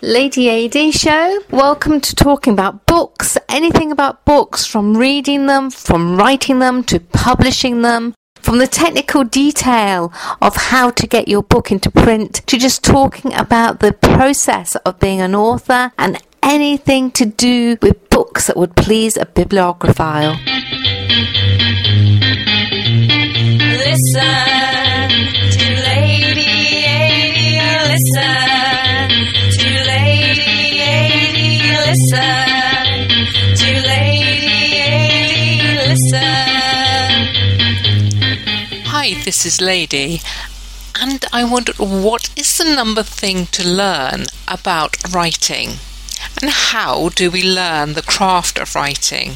Lady AD show. Welcome to talking about books, anything about books, from reading them, from writing them to publishing them, from the technical detail of how to get your book into print to just talking about the process of being an author and anything to do with books that would please a bibliophile. This is Lady, and I wondered what is the number thing to learn about writing, and how do we learn the craft of writing?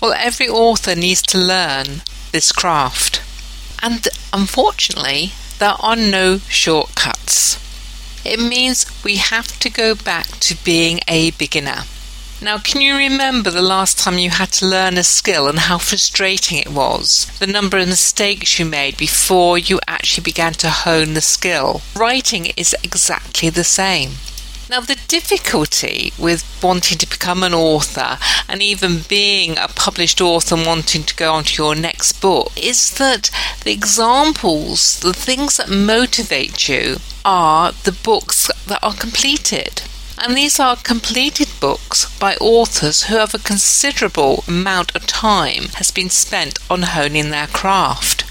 Well, every author needs to learn this craft, and unfortunately, there are no shortcuts. It means we have to go back to being a beginner. Now, can you remember the last time you had to learn a skill and how frustrating it was? The number of mistakes you made before you actually began to hone the skill. Writing is exactly the same. Now, the difficulty with wanting to become an author and even being a published author and wanting to go on to your next book is that the examples, the things that motivate you, are the books that are completed. And these are completed books by authors who have a considerable amount of time has been spent on honing their craft.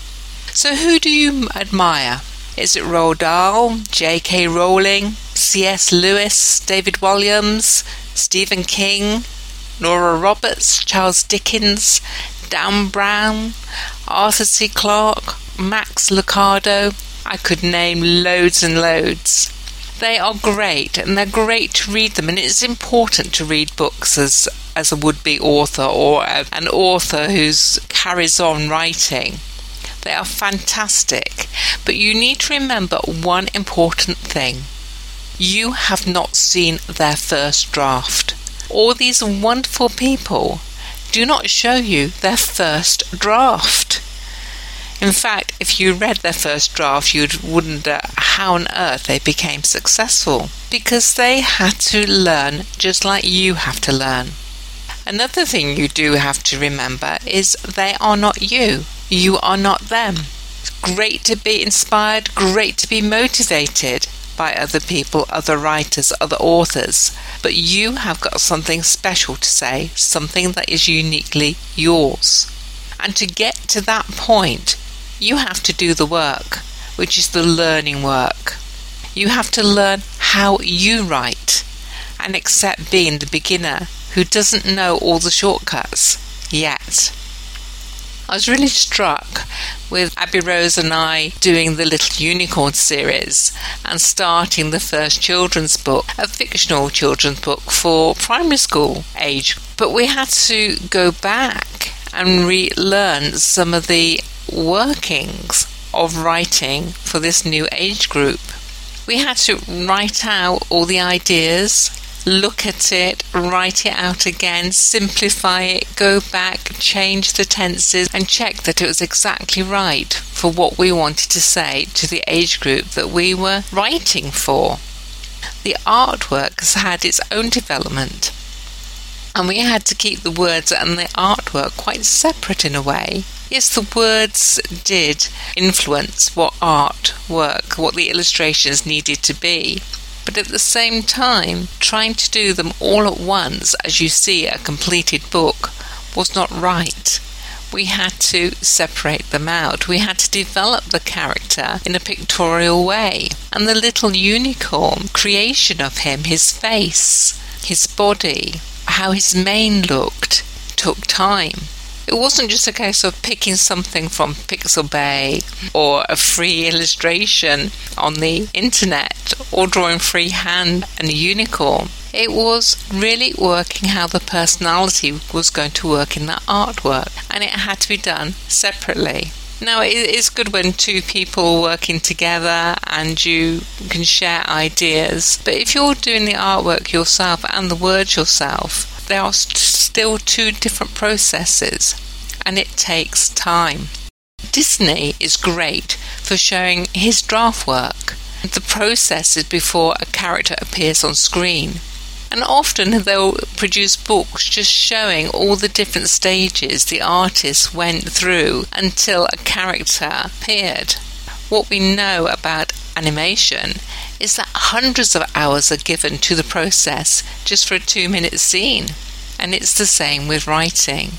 So who do you admire? Is it Roald Dahl, J.K. Rowling, C.S. Lewis, David Walliams, Stephen King, Nora Roberts, Charles Dickens, Dan Brown, Arthur C. Clarke, Max Lucado? I could name loads and loads. They are great and they're great to read them and it's important to read books as as a would-be author or a, an author who's carries on writing. They are fantastic, but you need to remember one important thing. You have not seen their first draft. All these wonderful people do not show you their first draft. In fact, if you read their first draft, you'd wonder how on earth they became successful because they had to learn just like you have to learn. Another thing you do have to remember is they are not you. You are not them. It's great to be inspired, great to be motivated by other people, other writers, other authors, but you have got something special to say, something that is uniquely yours. And to get to that point, you have to do the work, which is the learning work. You have to learn how you write and accept being the beginner who doesn't know all the shortcuts yet. I was really struck with Abby Rose and I doing the Little Unicorn series and starting the first children's book, a fictional children's book for primary school age. But we had to go back and relearn some of the workings of writing for this new age group. We had to write out all the ideas, look at it, write it out again, simplify it, go back, change the tenses, and check that it was exactly right for what we wanted to say to the age group that we were writing for. The artwork has had its own development, and we had to keep the words and the artwork quite separate in a way. Yes, the words did influence what artwork, what the illustrations needed to be, but at the same time, trying to do them all at once as you see a completed book was not right. We had to separate them out. We had to develop the character in a pictorial way. And the little unicorn creation of him, his face, his body, how his mane looked, took time. It wasn't just a case of picking something from Pixabay or a free illustration on the internet or drawing freehand and a unicorn. It was really working how the personality was going to work in that artwork, and it had to be done separately. Now, it is good when two people working together and you can share ideas, but if you're doing the artwork yourself and the words yourself, there are still two different processes, and it takes time. Disney is great for showing his draft work. The process is before a character appears on screen. And often they'll produce books just showing all the different stages the artist went through until a character appeared. What we know about animation is that hundreds of hours are given to the process just for a two minute scene. And it's the same with writing.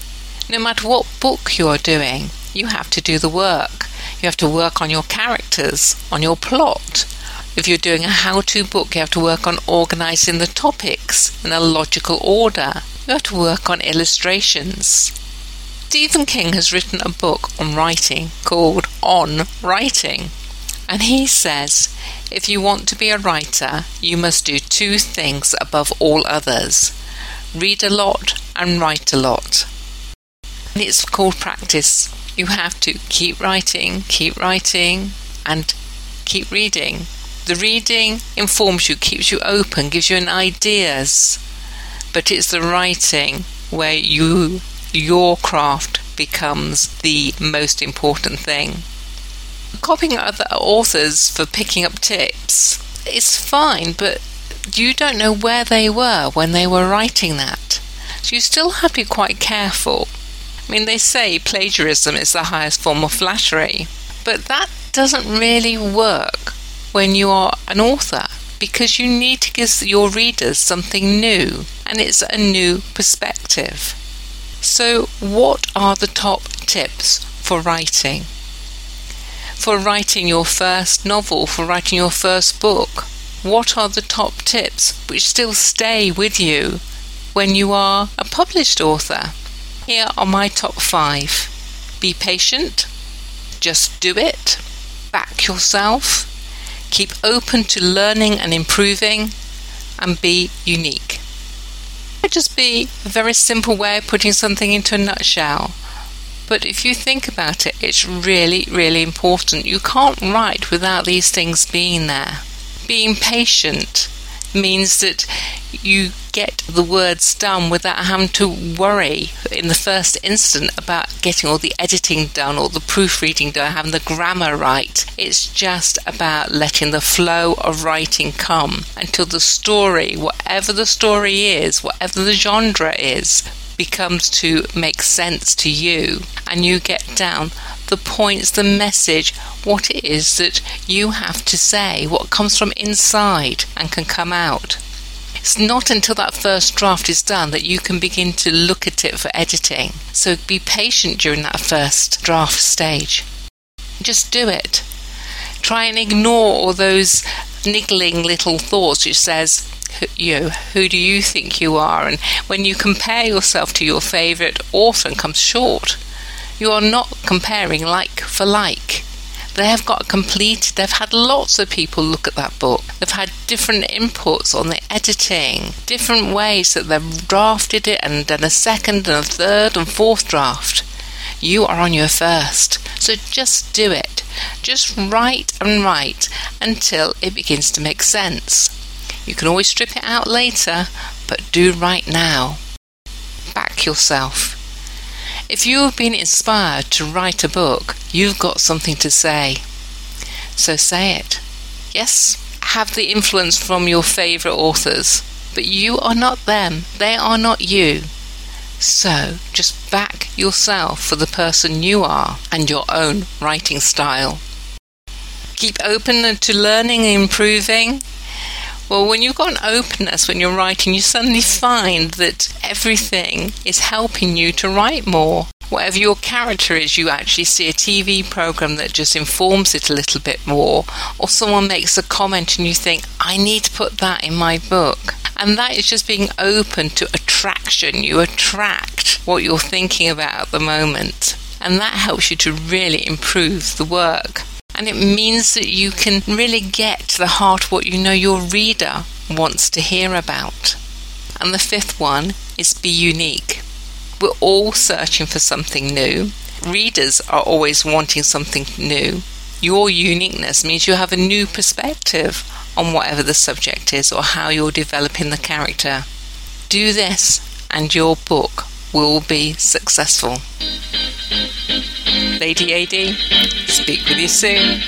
No matter what book you're doing, you have to do the work. You have to work on your characters, on your plot. If you're doing a how to book, you have to work on organizing the topics in a logical order. You have to work on illustrations. Stephen King has written a book on writing called On Writing. And he says if you want to be a writer, you must do two things above all others read a lot and write a lot. And it's called practice. You have to keep writing, keep writing, and keep reading. The reading informs you, keeps you open, gives you an ideas, but it's the writing where you your craft becomes the most important thing. Copying other authors for picking up tips is fine, but you don't know where they were when they were writing that. So you still have to be quite careful. I mean, they say plagiarism is the highest form of flattery, but that doesn't really work when you are an author because you need to give your readers something new and it's a new perspective. So, what are the top tips for writing? For writing your first novel, for writing your first book, what are the top tips which still stay with you when you are a published author? Here are my top five. Be patient, just do it, back yourself, keep open to learning and improving, and be unique. It just be a very simple way of putting something into a nutshell. But if you think about it, it's really, really important. You can't write without these things being there being patient means that you get the words done without having to worry in the first instant about getting all the editing done or the proofreading done, having the grammar right. It's just about letting the flow of writing come until the story, whatever the story is, whatever the genre is, becomes to make sense to you and you get down the points, the message, what it is that you have to say, what comes from inside and can come out. It's not until that first draft is done that you can begin to look at it for editing. So be patient during that first draft stage. Just do it. Try and ignore all those niggling little thoughts which says, you who do you think you are and when you compare yourself to your favorite author comes short you are not comparing like for like. They have got complete, they've had lots of people look at that book. They've had different inputs on the editing, different ways that they've drafted it and done a second and a third and fourth draft. You are on your first. So just do it. Just write and write until it begins to make sense. You can always strip it out later, but do right now. Back yourself. If you have been inspired to write a book, you've got something to say. So say it. Yes, have the influence from your favourite authors, but you are not them, they are not you. So just back yourself for the person you are and your own writing style. Keep open to learning and improving. Well, when you've got an openness when you're writing, you suddenly find that everything is helping you to write more. Whatever your character is, you actually see a TV program that just informs it a little bit more, or someone makes a comment and you think, I need to put that in my book. And that is just being open to attraction. You attract what you're thinking about at the moment. And that helps you to really improve the work. And it means that you can really get to the heart of what you know your reader wants to hear about. And the fifth one is be unique. We're all searching for something new. Readers are always wanting something new. Your uniqueness means you have a new perspective on whatever the subject is or how you're developing the character. Do this, and your book will be successful. Lady AD, speak with you soon.